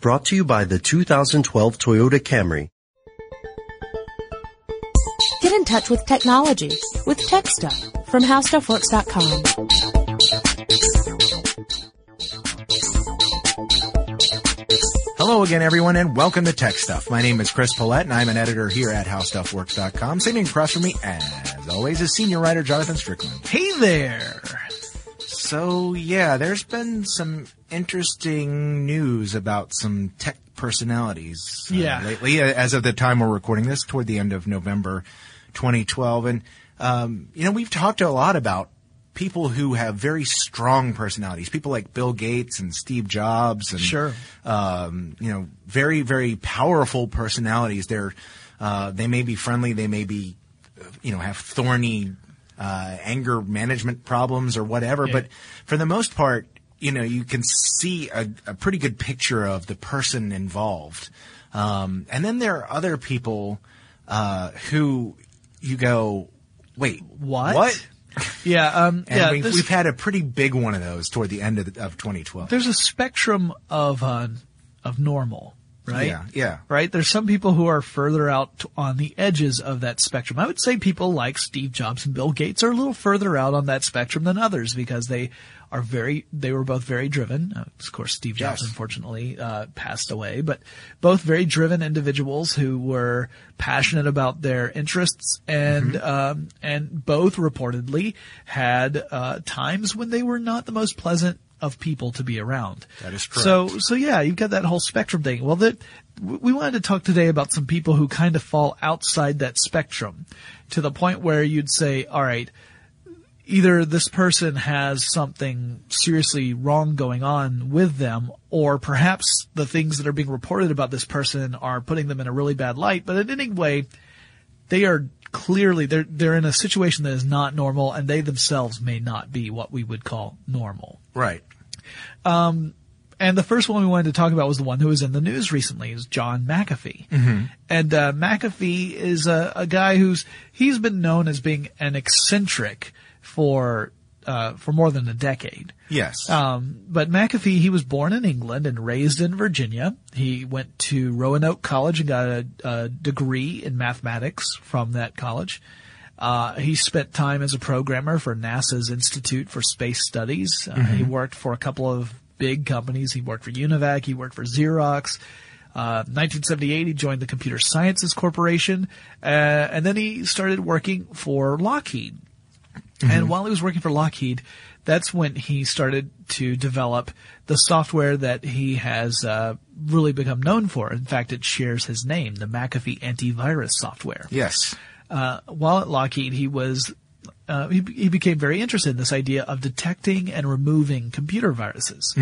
Brought to you by the 2012 Toyota Camry. Get in touch with technology with Tech Stuff from HowStuffWorks.com. Hello again, everyone, and welcome to Tech Stuff. My name is Chris Pollette, and I'm an editor here at HowStuffWorks.com. Sitting across from me, as always, is senior writer Jonathan Strickland. Hey there. So, yeah, there's been some interesting news about some tech personalities uh, Yeah. lately, uh, as of the time we're recording this, toward the end of November 2012. And, um, you know, we've talked a lot about people who have very strong personalities, people like Bill Gates and Steve Jobs and Sure. um, you know, very, very powerful personalities. They're, uh, they may be friendly, they may be, uh, you know, have thorny, uh, anger management problems or whatever, Yeah. but for the most part, you know, you can see a, a pretty good picture of the person involved. Um, and then there are other people, uh, who you go, wait, What? What? Yeah, um, And yeah. we've, we've had a pretty big one of those toward the end of, the, of 2012. there's a spectrum of uh, of normal, right? Yeah, yeah. Right. There's some people who are further out on the edges of that spectrum. I would say people like Steve Jobs and Bill Gates are a little further out on that spectrum than others because they are very. They were both very driven. Uh, of course, Steve Jobs Yes. unfortunately uh, passed away, but both very driven individuals who were passionate about their interests and Mm-hmm. um, and both reportedly had uh, times when they were not the most pleasant of people to be around. That is true. So so yeah, you've got that whole spectrum thing. Well, that we wanted to talk today about some people who kind of fall outside that spectrum to the point where you'd say, all right, either this person has something seriously wrong going on with them, or perhaps the things that are being reported about this person are putting them in a really bad light. But in any way, they are clearly they're they're in a situation that is not normal, and they themselves may not be what we would call normal. Right. And the first one we wanted to talk about was the one who was in the news recently, is John McAfee. Mm-hmm. And uh, McAfee is a, a guy who's he's been known as being an eccentric for uh, for more than a decade. Yes. Um, but McAfee, he was born in England and raised in Virginia. He went to Roanoke College and got a, a degree in mathematics from that college. Uh, he spent time as a programmer for NASA's Institute for Space Studies. Uh, He worked for a couple of big companies. He worked for Univac. He worked for Xerox. Uh, 1978, he joined the Computer Sciences Corporation, uh, and then he started working for Lockheed. And while he was working for Lockheed, that's when he started to develop the software that he has uh, really become known for. In fact, it shares his name, the McAfee antivirus software. yes. Uh, while at Lockheed, he was uh, he, he became very interested in this idea of detecting and removing computer viruses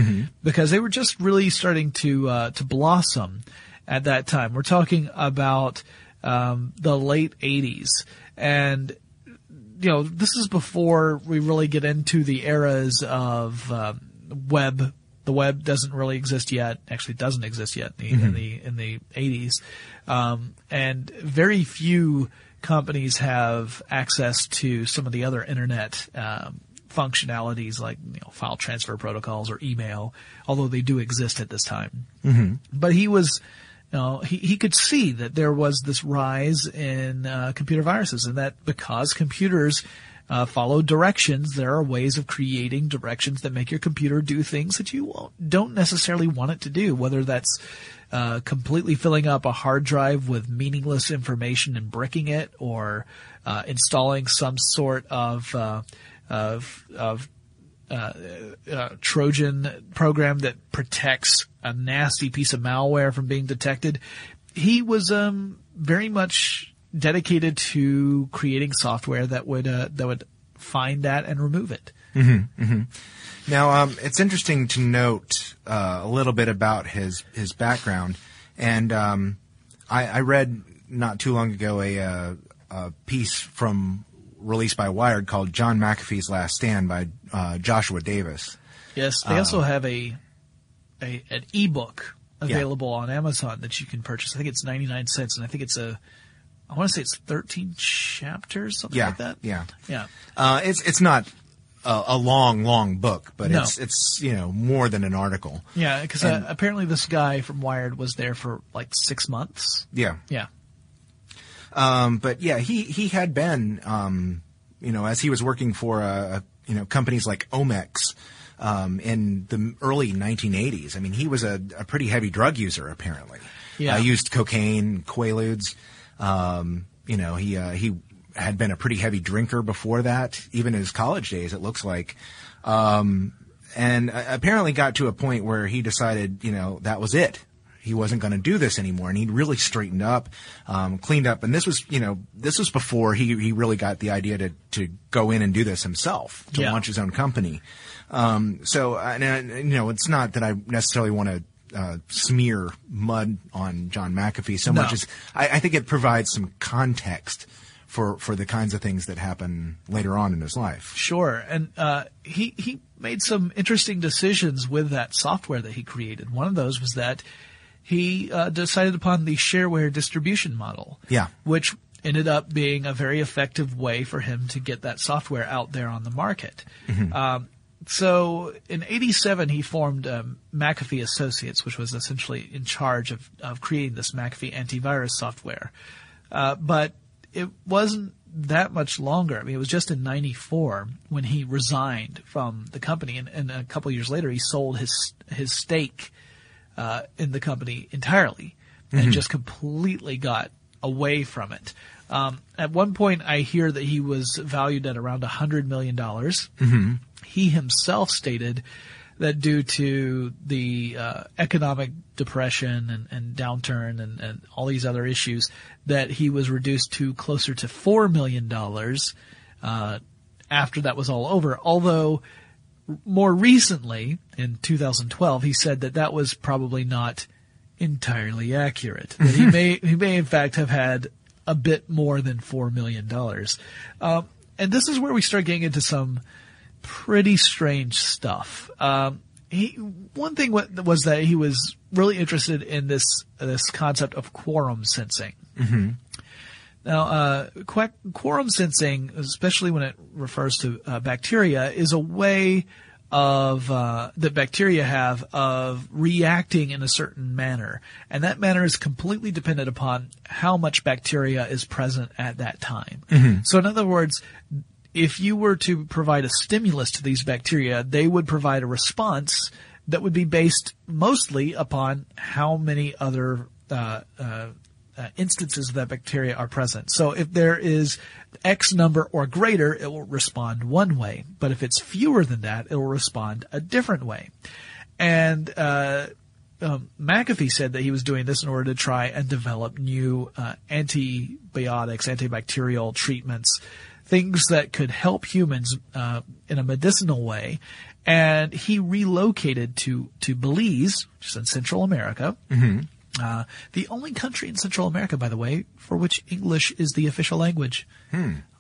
because they were just really starting to uh, to blossom at that time. We're talking about um, the late '80s, and you know this is before we really get into the eras of um, web. The web doesn't really exist yet. Actually, it doesn't exist yet in the in the, in the 80s, um, and very few companies have access to some of the other internet um, functionalities like you know file transfer protocols or email, although they do exist at this time. Mm-hmm. But he was, he he could see that there was this rise in uh, computer viruses, and that because computers uh, follow directions, there are ways of creating directions that make your computer do things that you don't necessarily want it to do, whether that's uh, completely filling up a hard drive with meaningless information and bricking it, or uh, installing some sort of uh, of, of uh, uh, Trojan program that protects a nasty piece of malware from being detected. He was um, very much dedicated to creating software that would uh, that would find that and remove it. Now, um, it's interesting to note uh, a little bit about his his background, and um, I, I read not too long ago a, uh, a piece from released by Wired called "John McAfee's Last Stand" by uh, Joshua Davis. Yes, they also have a, a an ebook Yeah. available on Amazon that you can purchase. I think it's ninety nine cents, and I think it's a I want to say it's thirteen chapters, something Yeah, like that. yeah. yeah. Uh, it's it's not a, a long, long book, but No. it's it's you know more than an article. Yeah, because uh, apparently this guy from Wired was there for like six months. Yeah. Yeah. Um, but yeah, he he had been, um, you know, as he was working for uh, you know companies like Omex um, in the early 1980s. I mean, he was a, a pretty heavy drug user apparently. Yeah. uh, used cocaine, quaaludes. Um, you know, he uh, he had been a pretty heavy drinker before that, even in his college days. It looks like. Um, and uh, apparently got to a point where he decided, you know, that was it. He wasn't going to do this anymore, and he really straightened up, um, cleaned up. And this was, you know, this was before he he really got the idea to to go in and do this himself, to Yeah. launch his own company. Um, so, and, you know, it's not that I necessarily want to. Uh, smear mud on John McAfee so No. much as I, I think it provides some context for for the kinds of things that happen later on in his life. Sure, and uh, he he made some interesting decisions with that software that he created. One of those was that he uh, decided upon the shareware distribution model. Yeah. which ended up being a very effective way for him to get that software out there on the market. Um, so in '87, he formed um, McAfee Associates, which was essentially in charge of, of creating this McAfee antivirus software. Uh, but it wasn't that much longer. I mean, it was just in '94 when he resigned from the company, and, and a couple years later, he sold his his stake uh, in the company entirely and just completely got away from it. Um, at one point, I hear that he was valued at around $100 million. He himself stated that due to the uh, economic depression and, and downturn and, and all these other issues, that he was reduced to closer to $4 million uh, after that was all over. Although more recently, in 2012, he said that that was probably not entirely accurate. That he may he may in fact have had a bit more than four million dollars. Um, and this is where we start getting into some pretty strange stuff. Um, he one thing wa- was that he was really interested in this this concept of quorum sensing. Now, uh, qu- quorum sensing, especially when it refers to uh, bacteria, is a way of uh, that bacteria have of reacting in a certain manner, and that manner is completely dependent upon how much bacteria is present at that time. So, in other words, if you were to provide a stimulus to these bacteria, they would provide a response that would be based mostly upon how many other uh, uh, uh, instances of that bacteria are present. So if there is X number or greater, it will respond one way. But if it's fewer than that, it will respond a different way. And uh, um, McAfee said that he was doing this in order to try and develop new uh, antibiotics, antibacterial treatments, things that could help humans uh, in a medicinal way. And he relocated to to Belize, which is in Central America. Uh, the only country in Central America, by the way, for which English is the official language.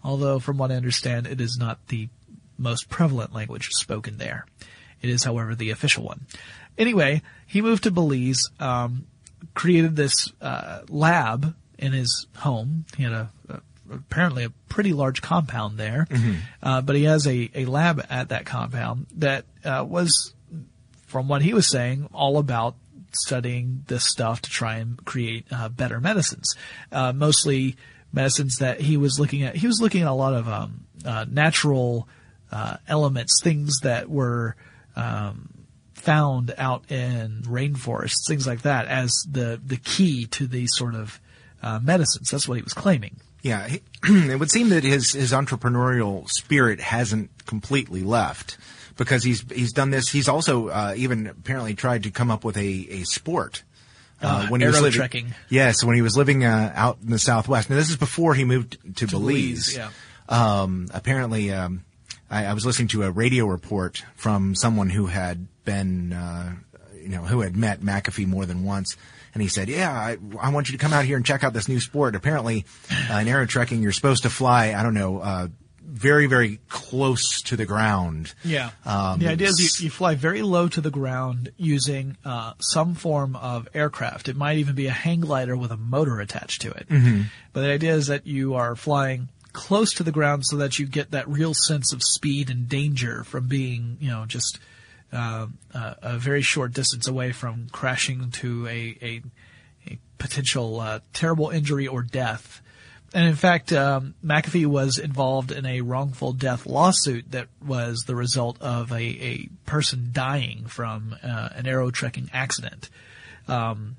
Although, from what I understand, it is not the most prevalent language spoken there. It is, however, the official one. Anyway, he moved to Belize, um, created this uh, lab in his home. He had a, a apparently a pretty large compound there, uh, but he has a, a lab at that compound that uh, was, from what he was saying, all about studying this stuff to try and create uh, better medicines. Uh, mostly medicines that he was looking at. He was looking at a lot of um, uh, natural uh, elements, things that were um, found out in rainforests, things like that, as the the key to these sort of uh, medicines. That's what he was claiming. Yeah, it would seem that his his entrepreneurial spirit hasn't completely left because he's he's done this. He's also uh, even apparently tried to come up with a a sport. Ah, when he was living, trekking. yes, when he was living uh, out in the Southwest. Now this is before he moved to, Belize. Belize, yeah. Um, apparently, um, I, I was listening to a radio report from someone who had been, uh, you know, who had met McAfee more than once. And he said, yeah, I, I want you to come out here and check out this new sport. Apparently, uh, in aero trekking, you're supposed to fly, I don't know, uh, very, very close to the ground. Yeah. Um, the idea is you, you fly very low to the ground using uh, some form of aircraft. It might even be a hang glider with a motor attached to it. Mm-hmm. But the idea is that you are flying close to the ground so that you get that real sense of speed and danger from being, you know, just uh, uh, a very short distance away from crashing to a, a, a potential uh, terrible injury or death. And in fact, um, McAfee was involved in a wrongful death lawsuit that was the result of a, a person dying from uh, an aero trekking accident. Um,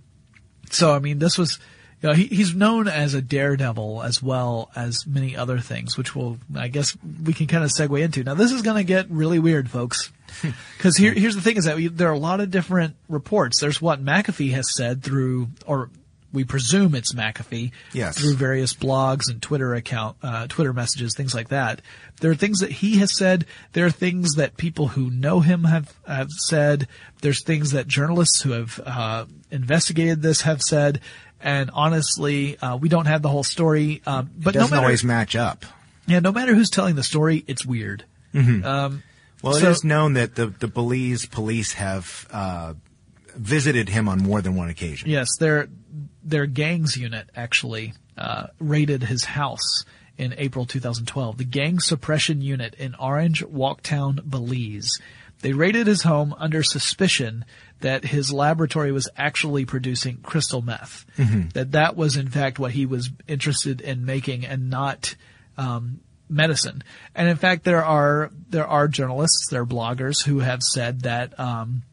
so, I mean, this was, you know, he, he's known as a daredevil as well as many other things, which will, I guess, we can kind of segue into. Now, this is going to get really weird, folks. Because here, here's the thing: is that we, there are a lot of different reports. There's what McAfee has said through, or we presume it's McAfee Yes. through various blogs and Twitter account, uh, Twitter messages, things like that. There are things that he has said. There are things that people who know him have, have said. There's things that journalists who have uh, investigated this have said. And honestly, uh, we don't have the whole story. Um, It but no doesn't matter, always match up. yeah, no matter who's telling the story, it's weird. Um, Well, So- it is known that the the Belize police have uh, visited him on more than one occasion. Yes, their their gangs unit actually uh, raided his house in April 2012. The gang suppression unit in Orange Walk Town, Belize. They raided his home under suspicion that his laboratory was actually producing crystal meth. That that was in fact what he was interested in making and not um, medicine. And in fact, there are there are journalists, there are bloggers who have said that um,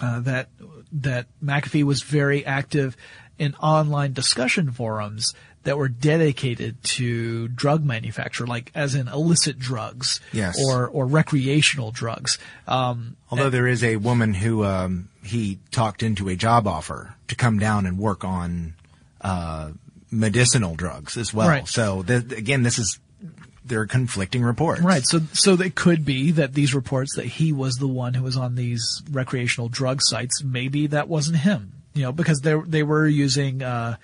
uh, that that McAfee was very active in online discussion forums that were dedicated to drug manufacture, like as in illicit drugs, Yes. or or recreational drugs. Um, Although there is a woman who um, he talked into a job offer to come down and work on uh, medicinal drugs as well. Right. So th- again, this is there are conflicting reports. Right. So, so it could be that these reports that he was the one who was on these recreational drug sites. Maybe that wasn't him. You know, because they they were using uh,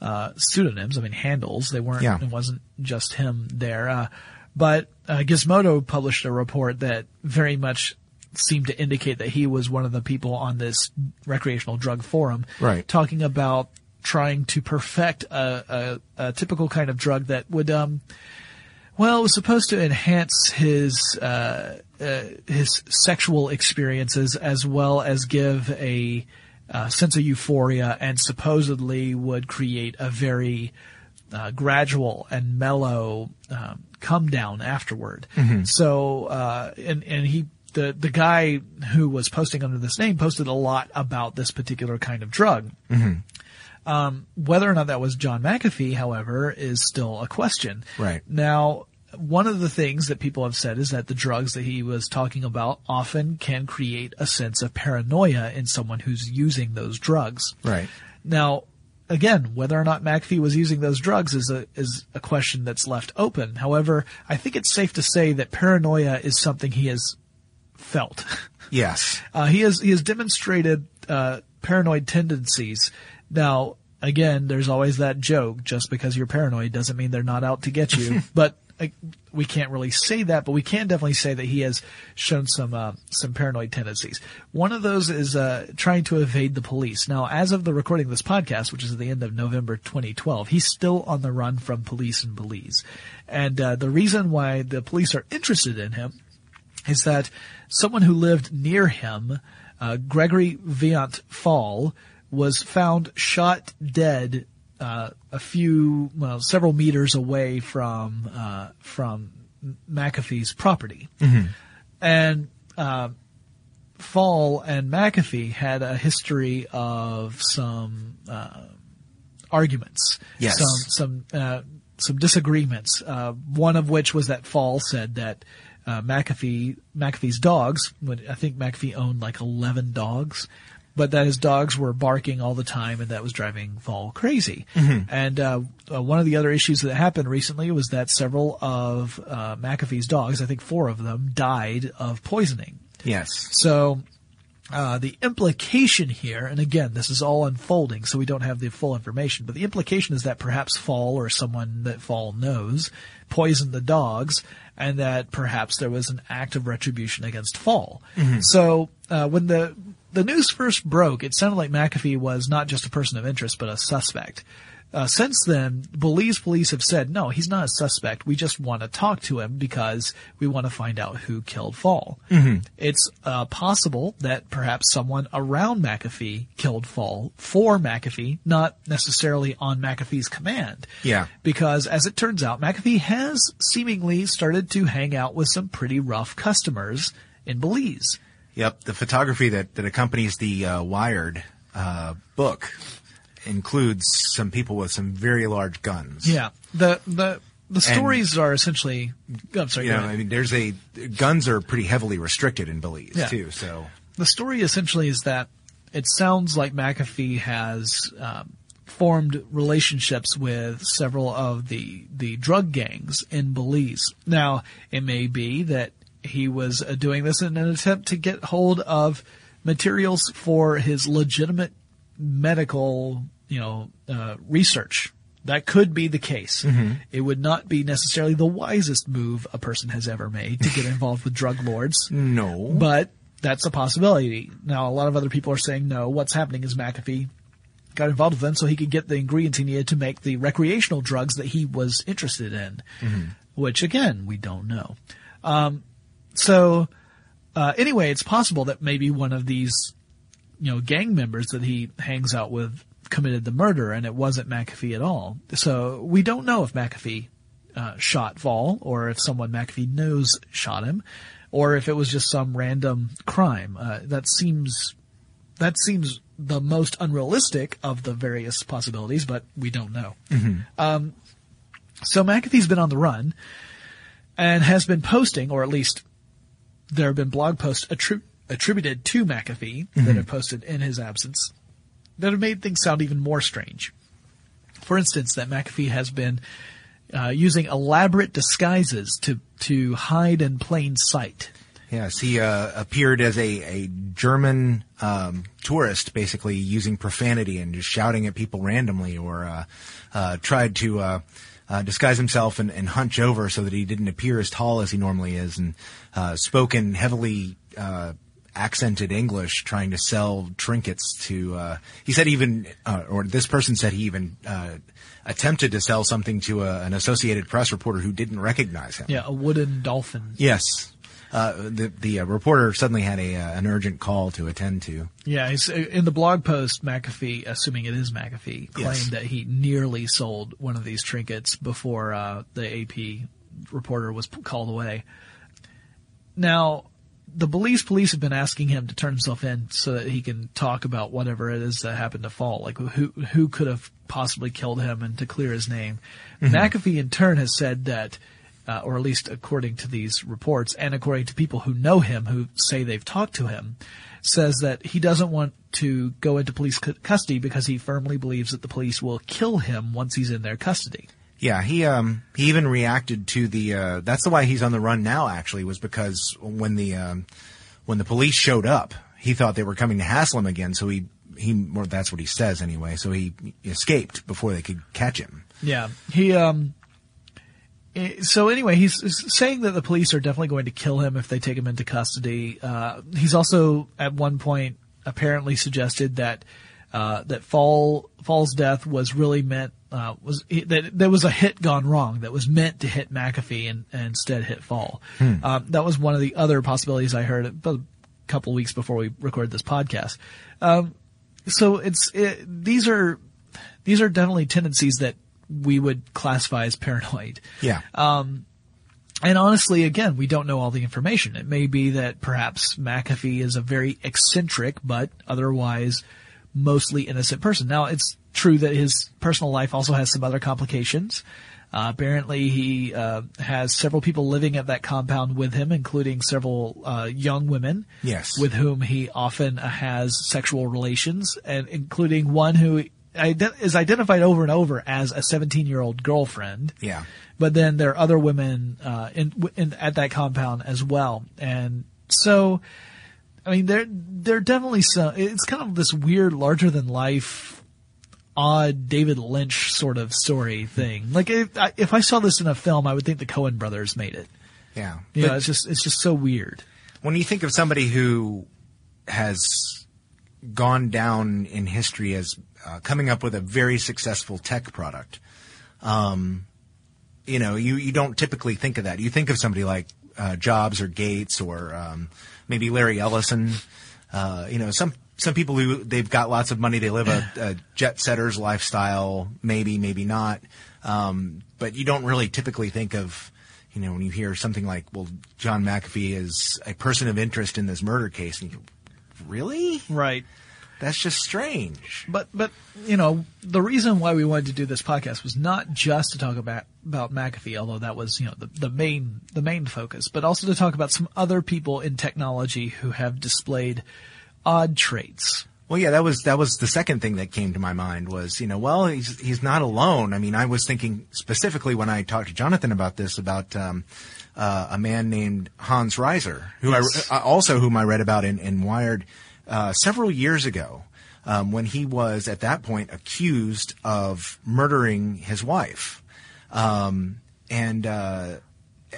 uh, pseudonyms. I mean, handles. They weren't. Yeah. It wasn't just him there. Uh, but uh, Gizmodo published a report that very much seemed to indicate that he was one of the people on this recreational drug forum, Right. Talking about trying to perfect a, a, a typical kind of drug that would um, well, it was supposed to enhance his uh, uh, his sexual experiences as well as give a uh, sense of euphoria, and supposedly would create a very uh, gradual and mellow um, come down afterward. So, uh, and and he the the guy who was posting under this name posted a lot about this particular kind of drug. Um, whether or not that was John McAfee, however, is still a question. Right. Now, one of the things that people have said is that the drugs that he was talking about often can create a sense of paranoia in someone who's using those drugs. Right. Now, again, whether or not McAfee was using those drugs is a is a question that's left open. However, I think it's safe to say that paranoia is something he has felt. Yes. Uh, he has he has demonstrated uh, paranoid tendencies. Now, again, there's always that joke: just because you're paranoid doesn't mean they're not out to get you. but we can't really say that. But we can definitely say that he has shown some uh, some paranoid tendencies. One of those is uh, trying to evade the police. Now, as of the recording of this podcast, which is at the end of November 2012, he's still on the run from police in Belize, and uh, the reason why the police are interested in him is that someone who lived near him, uh, Gregory Viant Faull, was found shot dead uh, a few, well, several meters away from uh, from McAfee's property, and uh, Faull and McAfee had a history of some uh, arguments, Yes. some some uh, some disagreements. Uh, one of which was that Faull said that uh, McAfee McAfee's dogs, I think McAfee owned like eleven dogs, but that his dogs were barking all the time, and that was driving Faull crazy. And uh, uh, one of the other issues that happened recently was that several of uh, McAfee's dogs, I think four of them, died of poisoning. Yes. So uh, the implication here, and again, this is all unfolding, so we don't have the full information, but the implication is that perhaps Faull or someone that Faull knows poisoned the dogs, and that perhaps there was an act of retribution against Faull. So uh, when the the news first broke, it sounded like McAfee was not just a person of interest, but a suspect. Uh, since then, Belize police have said, no, he's not a suspect. We just want to talk to him because we want to find out who killed Faull. Mm-hmm. It's uh, possible that perhaps someone around McAfee killed Faull for McAfee, not necessarily on McAfee's command. Yeah. Because as it turns out, McAfee has seemingly started to hang out with some pretty rough customers in Belize. Yep, the photography that, that accompanies the uh, Wired uh, book includes some people with some very large guns. Yeah. The the the stories are essentially. I'm sorry. You go know, ahead. I mean, there's a guns are pretty heavily restricted in Belize Yeah. too. So the story essentially is that it sounds like McAfee has um, formed relationships with several of the the drug gangs in Belize. Now, it may be that he was uh, doing this in an attempt to get hold of materials for his legitimate medical, you know, uh, research. That could be the case. It would not be necessarily the wisest move a person has ever made to get involved with drug lords. no, But that's a possibility. Now, a lot of other people are saying no. What's happening is McAfee got involved with them so he could get the ingredients he needed to make the recreational drugs that he was interested in, which again, we don't know. Um, so, uh, anyway, it's possible that maybe one of these, you know, gang members that he hangs out with committed the murder and it wasn't McAfee at all. So we don't know if McAfee uh, shot Faull or if someone McAfee knows shot him or if it was just some random crime. Uh, that seems that seems the most unrealistic of the various possibilities, but we don't know. Um, so McAfee's been on the run and has been posting, or at least there have been blog posts attri- attributed to McAfee that have posted in his absence that have made things sound even more strange. For instance, that McAfee has been uh, using elaborate disguises to to hide in plain sight. yes, he uh, appeared as a a German um, tourist, basically using profanity and just shouting at people randomly, or uh, uh, tried to. Uh, disguise himself and, and hunch over so that he didn't appear as tall as he normally is, and uh, spoke in heavily uh, accented English, trying to sell trinkets to. Uh, he said even, uh, or this person said he even uh, attempted to sell something to a, an Associated Press reporter who didn't recognize him. Yeah, a wooden dolphin. Yes. Uh, the the uh, reporter suddenly had a uh, an urgent call to attend to. Yeah, he's, uh, in the blog post, McAfee, assuming it is McAfee, claimed Yes. that he nearly sold one of these trinkets before uh, the AP reporter was p- called away. Now, the Belize police have been asking him to turn himself in so that he can talk about whatever it is that happened to Faull, like who who could have possibly killed him, and to clear his name. McAfee, in turn, has said that. Uh, or at least according to these reports and according to people who know him who say they've talked to him, says that he doesn't want to go into police cu- custody because he firmly believes that the police will kill him once he's in their custody. Yeah, he um he even reacted to the uh, that's the why he's on the run now. Actually, was because when the um, when the police showed up, he thought they were coming to hassle him again. So he he or that's what he says anyway. So he escaped before they could catch him. Yeah, he um. Eh, So anyway, he's saying that the police are definitely going to kill him if they take him into custody. Uh, he's also at one point apparently suggested that uh, that Faull Faull's death was really meant uh, was that there was a hit gone wrong that was meant to hit McAfee and, and instead hit Faull. Um, that was one of the other possibilities I heard a couple weeks before we recorded this podcast. Um, so it's it, these are these are definitely tendencies that we would classify as paranoid. Yeah. Um, and honestly, again, we don't know all the information. It may be that perhaps McAfee is a very eccentric, but otherwise mostly innocent person. Now, it's true that his personal life also has some other complications. Uh, apparently, he uh, has several people living at that compound with him, including several uh, young women. Yes. With whom he often has sexual relations, and including one who is identified over and over as a 17-year-old girlfriend. Yeah. But then there are other women uh, in, in at that compound as well, and so I mean, there there definitely some. It's kind of this weird, larger than life, odd David Lynch sort of story thing. Like if I, if I saw this in a film, I would think the Coen brothers made it. Yeah. You know, it's just it's just so weird. when you think of somebody who has gone down in history as uh, coming up with a very successful tech product. Um, you know, you, you don't typically think of that. You think of somebody like uh, Jobs or Gates or um, maybe Larry Ellison. Uh, you know, some some people who they've got lots of money, they live a, a jet setter's lifestyle, maybe, maybe not. Um, but you don't really typically think of, you know, when you hear something like, well, John McAfee is a person of interest in this murder case, and you really? Right. That's just strange. But but you know the reason why we wanted to do this podcast was not just to talk about about McAfee, although that was you know the, the main the main focus, but also to talk about some other people in technology who have displayed odd traits. Well, yeah, that was that was the second thing that came to my mind was you know well he's he's not alone. I mean, I was thinking specifically when I talked to Jonathan about this about um, uh, a man named Hans Reiser, who Yes. I uh, also whom I read about in, in Wired uh, several years ago. Um, when he was at that point accused of murdering his wife, um, and uh,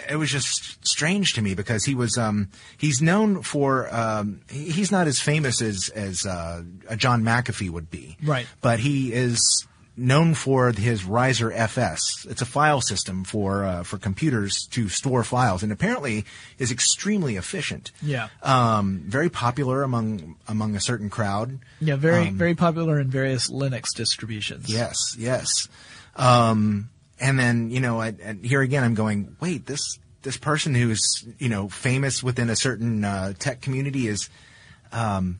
it was just strange to me because he was um, he's known for um, he's not as famous as as uh, a John McAfee would be, Right. But he is known for his ReiserFS. It's a file system for uh, for computers to store files, and apparently is extremely efficient. Yeah. um, very popular among among a certain crowd. Yeah, very Um, very popular in various Linux distributions. Yes, yes. Um, and then you know, and, and here again, I'm going. Wait, this this person who's you know famous within a certain uh, tech community is, um,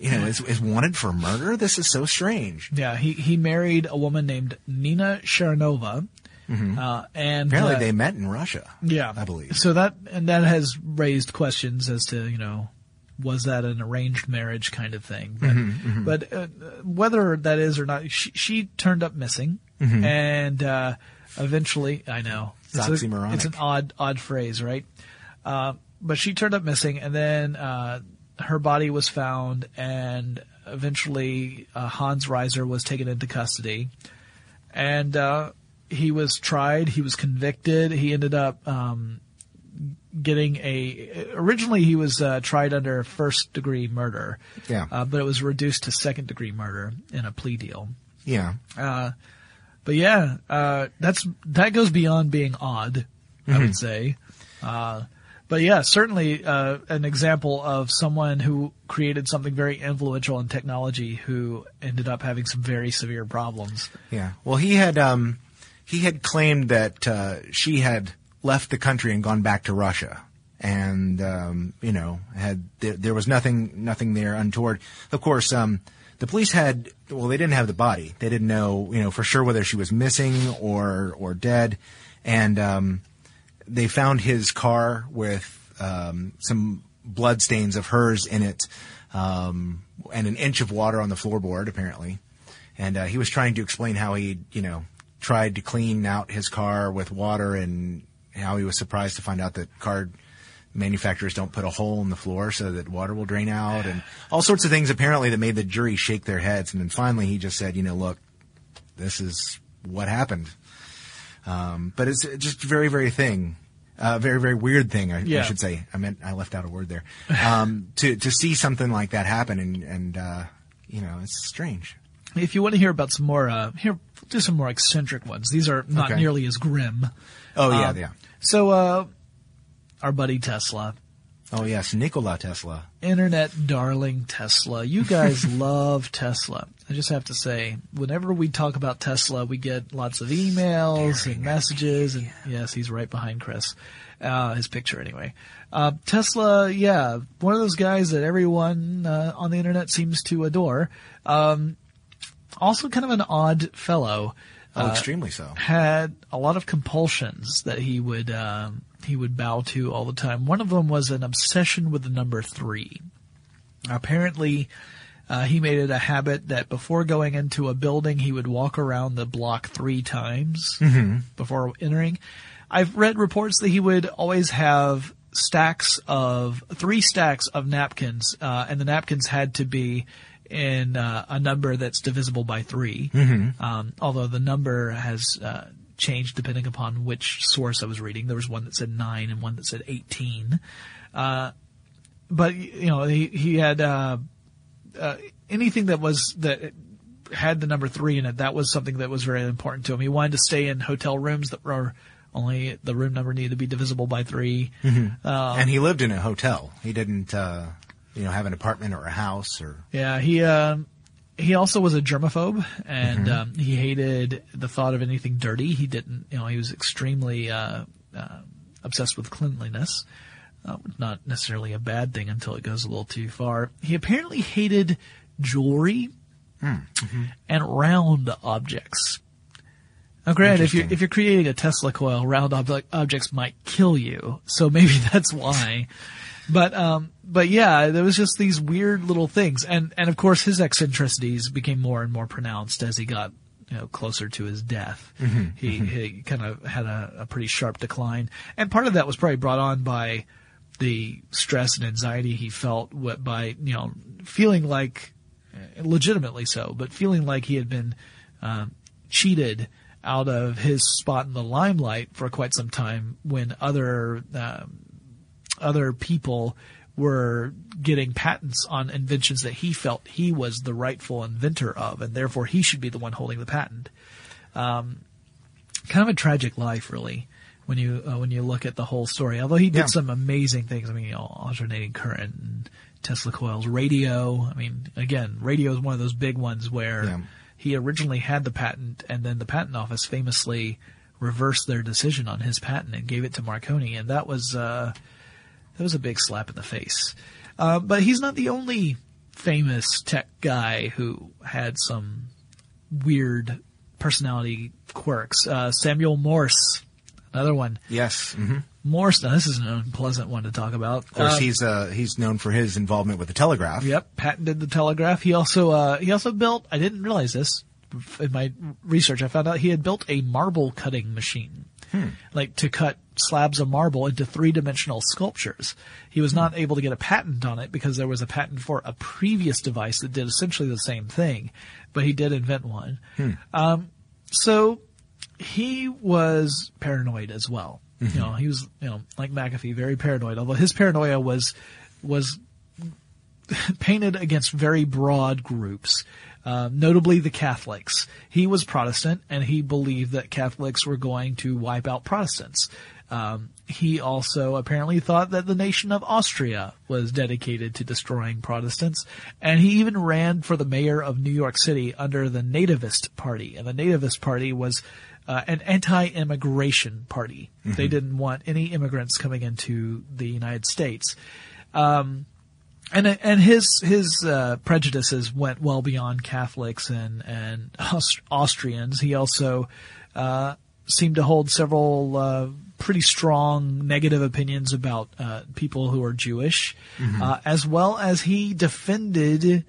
you know, is, is wanted for murder. This is so strange. Yeah, he he married a woman named Nina Sharanova, uh, and Apparently, uh, they met in Russia. Yeah, I believe. So that and that has raised questions as to you know was that an arranged marriage kind of thing? But, Mm-hmm, but uh, whether that is or not, she, she turned up missing, Mm-hmm. and uh, eventually, I know It's a- oxymoronic. it's an odd odd phrase, right? Uh, but she turned up missing, and then uh, her body was found, and eventually uh, Hans Reiser was taken into custody, and uh, he was tried. He was convicted. He ended up um, getting a. Originally, he was uh, tried under first degree murder, Yeah. uh, but it was reduced to second degree murder in a plea deal. Yeah. Uh, but yeah, uh, that's that goes beyond being odd, I Mm-hmm. would say. But yeah, certainly uh, an example of someone who created something very influential in technology who ended up having some very severe problems. Yeah. Well, he had um, he had claimed that uh, she had left the country and gone back to Russia, and um, you know had there, there was nothing nothing there untoward. Of course, um, the police had well, they didn't have the body. They didn't know you know for sure whether she was missing or or dead, and um, they found his car with um, some blood stains of hers in it, um, and an inch of water on the floorboard apparently and uh, he was trying to explain how he, you know, tried to clean out his car with water, and how he was surprised to find out that car manufacturers don't put a hole in the floor so that water will drain out, and all sorts of things apparently that made the jury shake their heads. And then finally, he just said, you know, look, this is what happened. Um, but it's just a very, very thing. Uh, very, very weird thing, I, I should say. I meant I left out a word there. Um, to to see something like that happen, and and uh, you know, it's strange. If you want to hear about some more, uh, here, we'll do some more eccentric ones. These are not Okay. nearly as grim. Oh yeah, Um, yeah. So, uh, our buddy Tesla, Oh yes, Nikola Tesla. internet darling Tesla. You guys love Tesla. I just have to say, whenever we talk about Tesla, we get lots of emails and messages. And yes, he's right behind Chris. Uh, his picture anyway. Uh, Tesla, yeah, one of those guys that everyone uh, on the internet seems to adore. Um, also, kind of an odd fellow. Oh, Uh, extremely so. had a lot of compulsions that he would um, he would bow to all the time. One of them was an obsession with the number three. Apparently, uh, he made it a habit that before going into a building, he would walk around the block three times before entering. I've read reports that he would always have stacks of three stacks of napkins, uh, and the napkins had to be in uh, a number that's divisible by 3 Um, although the number has uh, changed depending upon which source I was reading. There was one that said nine and one that said eighteen. Uh, but you know, he he had uh, uh, anything that was that had the number three in it, that was something that was very important to him. He wanted to stay in hotel rooms that were only the room number needed to be divisible by 3 and he lived in a hotel. He didn't, uh, you know, have an apartment or a house or. Yeah, he um, he also was a germaphobe, and um, he hated the thought of anything dirty. He didn't, you know, he was extremely uh, uh, obsessed with cleanliness. Uh, not necessarily a bad thing until it goes a little too far. He apparently hated jewelry and round objects. Now, granted, if you're if you're creating a Tesla coil, round ob- objects might kill you. So maybe that's why. But um, but yeah, there was just these weird little things, and and of course his eccentricities became more and more pronounced as he got you know closer to his death. He he kind of had a, a pretty sharp decline, and part of that was probably brought on by the stress and anxiety he felt what by you know feeling like uh, legitimately so, but feeling like he had been um, cheated out of his spot in the limelight for quite some time when other um, other people were getting patents on inventions that he felt he was the rightful inventor of, and therefore he should be the one holding the patent. Um, kind of a tragic life, really, when you uh, when you look at the whole story. Although he did Yeah. some amazing things. I mean, you know, alternating current and Tesla coils, radio. I mean, again, radio is one of those big ones where Yeah. he originally had the patent, and then the patent office famously reversed their decision on his patent and gave it to Marconi, and that was uh, that was a big slap in the face. Uh, but he's not the only famous tech guy who had some weird personality quirks. Uh, Samuel Morse, another one. Yes. hmm Morse, now this is an unpleasant one to talk about. Of course, Uh, he's uh, he's known for his involvement with the telegraph. Yep, patented the telegraph. He also uh, he also built. I didn't realize this in my research. I found out he had built a marble cutting machine, like to cut slabs of marble into three dimensional sculptures. He was not able to get a patent on it because there was a patent for a previous device that did essentially the same thing, but he did invent one. Um, so he was paranoid as well. You know, he was, you know, like McAfee, very paranoid. Although his paranoia was was painted against very broad groups, uh, notably the Catholics. He was Protestant, and he believed that Catholics were going to wipe out Protestants. Um, he also apparently thought that the nation of Austria was dedicated to destroying Protestants, and he even ran for the mayor of New York City under the Nativist Party. And the Nativist Party was uh, an anti-immigration party. They didn't want any immigrants coming into the United States and and his his uh, prejudices went well beyond Catholics and and Aust- Austrians. He also uh, seemed to hold several uh, pretty strong negative opinions about uh, people who are Jewish, uh, as well as he defended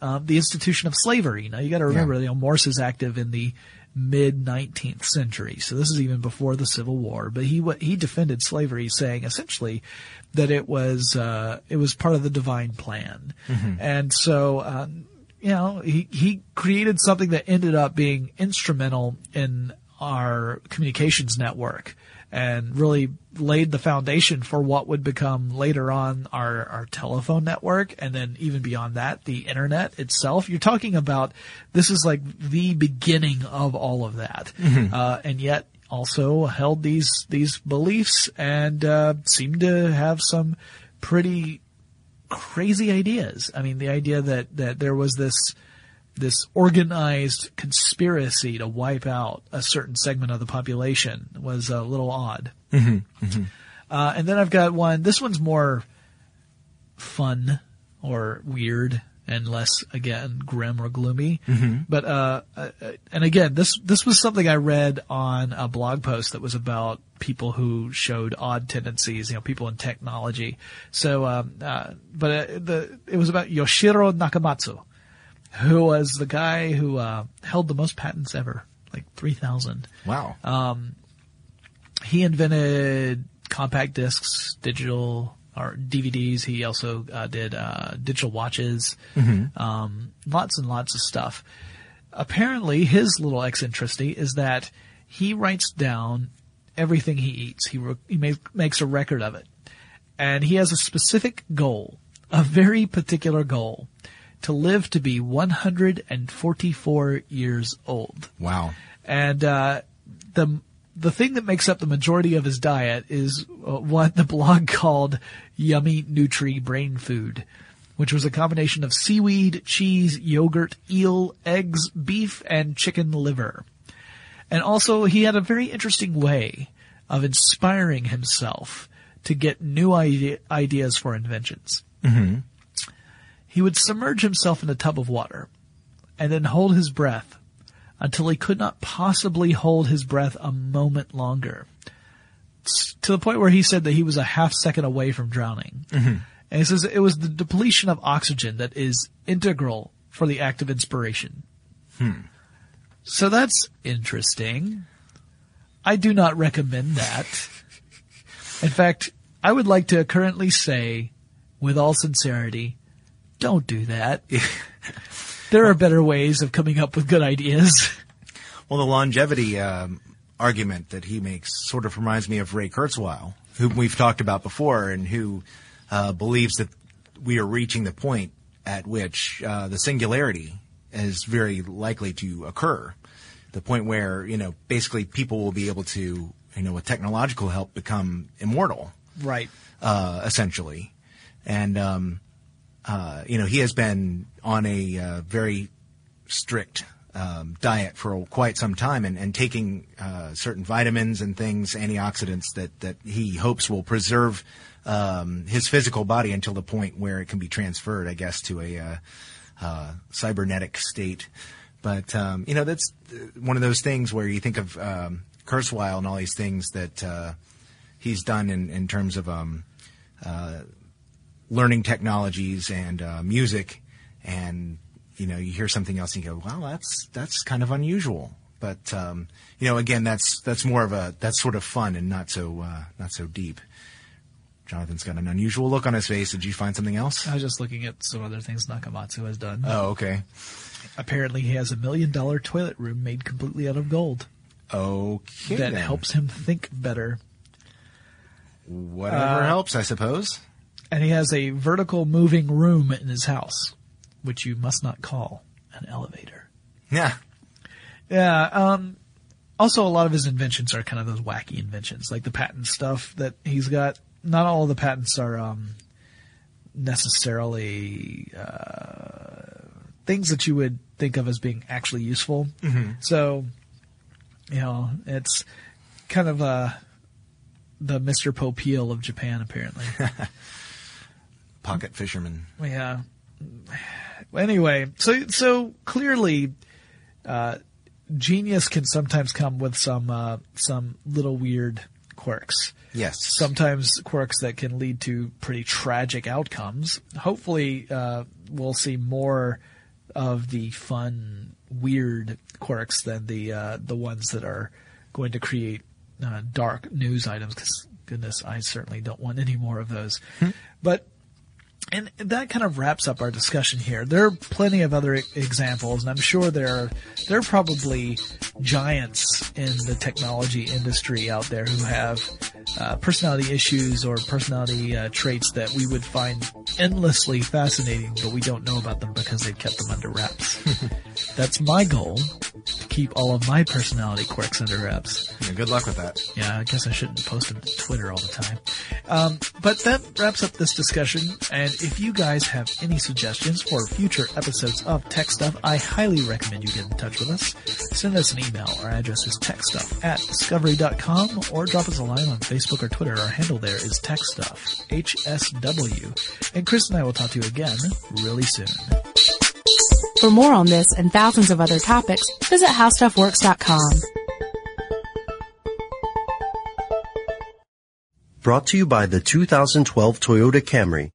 uh, the institution of slavery. Now you got to remember, Yeah. you know, Morse is active in the mid 19th century, so this is even before the Civil War. But he he defended slavery, saying essentially that it was uh, it was part of the divine plan, and so. Uh, you know, he, he created something that ended up being instrumental in our communications network and really laid the foundation for what would become later on our, our telephone network and then even beyond that, the internet itself. You're talking about this is like the beginning of all of that. Uh, and yet also held these, these beliefs and, uh, seemed to have some pretty crazy ideas. I mean, the idea that, that there was this, this organized conspiracy to wipe out a certain segment of the population was a little odd. Uh, and then I've got one, this one's more fun or weird and less, again, grim or gloomy. But, uh, uh, and again, this, this was something I read on a blog post that was about people who showed odd tendencies, you know, people in technology. So, um, uh, but uh, the, it was about Yoshiro Nakamatsu, who was the guy who, uh, held the most patents ever, like 3,000 Wow. he invented compact discs, digital or DVDs. He also uh, did uh, digital watches, um, lots and lots of stuff. Apparently, his little eccentricity is that he writes down everything he eats. He re- he make, makes a record of it, and he has a specific goal, a very particular goal, to live to be 144 years old. Wow. And uh, the the thing that makes up the majority of his diet is uh, what the blog called "yummy nutri brain food," which was a combination of seaweed, cheese, yogurt, eel, eggs, beef, and chicken liver. And also, he had a very interesting way of inspiring himself to get new idea, ideas for inventions. Mm-hmm. He would submerge himself in a tub of water and then hold his breath until he could not possibly hold his breath a moment longer. To the point where he said that he was a half second away from drowning. Mm-hmm. And he says it was the depletion of oxygen that is integral for the act of inspiration. Hmm. So that's interesting. I do not recommend that. In fact, I would like to currently say, with all sincerity, don't do that. there are better ways of coming up with good ideas. Well, the longevity um, argument that he makes sort of reminds me of Ray Kurzweil, whom we've talked about before, and who uh, believes that we are reaching the point at which uh, the singularity is very likely to occur. The point where, you know, basically people will be able to, you know, with technological help become immortal. Right. Uh, essentially. And, um, uh, you know, he has been on a uh, very strict um, diet for quite some time and, and taking uh, certain vitamins and things, antioxidants that, that he hopes will preserve um, his physical body until the point where it can be transferred, I guess, to a uh, uh, cybernetic state. But um, you know, that's one of those things where you think of um, Kurzweil and all these things that uh, he's done in, in terms of um, uh, learning technologies and uh, music, and you know, you hear something else and you go, "Well, that's that's kind of unusual." But um, you know, again, that's that's more of a that's sort of fun and not so uh, not so deep. Jonathan's got an unusual look on his face. Did you find something else? I was just looking at some other things Nakamatsu has done. Oh, okay. Apparently, he has a million dollar toilet room made completely out of gold Okay. that then. helps him think better. Whatever Uh, helps, I suppose. And he has a vertical moving room in his house, which you must not call an elevator. Yeah. Yeah. Um, also, a lot of his inventions are kind of those wacky inventions, like the patent stuff that he's got. Not all of the patents are um, necessarily uh, things that you would think of as being actually useful. So, you know, it's kind of uh, the Mr. Popeil of Japan, apparently. Pocket fisherman. Yeah. Anyway, so so clearly, uh, genius can sometimes come with some uh, some little weird quirks. Yes. Sometimes quirks that can lead to pretty tragic outcomes. Hopefully, uh, we'll see more of the fun, weird quirks than the uh, the ones that are going to create uh, dark news items. Because goodness, I certainly don't want any more of those. But and that kind of wraps up our discussion here. There are plenty of other examples, and I'm sure there are there are probably giants in the technology industry out there who have uh, personality issues or personality uh, traits that we would find endlessly fascinating, but we don't know about them because they've kept them under wraps. That's my goal keep all of my personality quirks under wraps. Yeah, good luck with that. Yeah, I guess I shouldn't post them to Twitter all the time. Um, but that wraps up this discussion. And if you guys have any suggestions for future episodes of Tech Stuff, I highly recommend you get in touch with us. Send us an email. Our address is techstuff at discovery.com or drop us a line on Facebook or Twitter. Our handle there is techstuff, HSW. And Chris and I will talk to you again really soon. For more on this and thousands of other topics, visit howstuffworks.com. Brought to you by the 2012 Toyota Camry.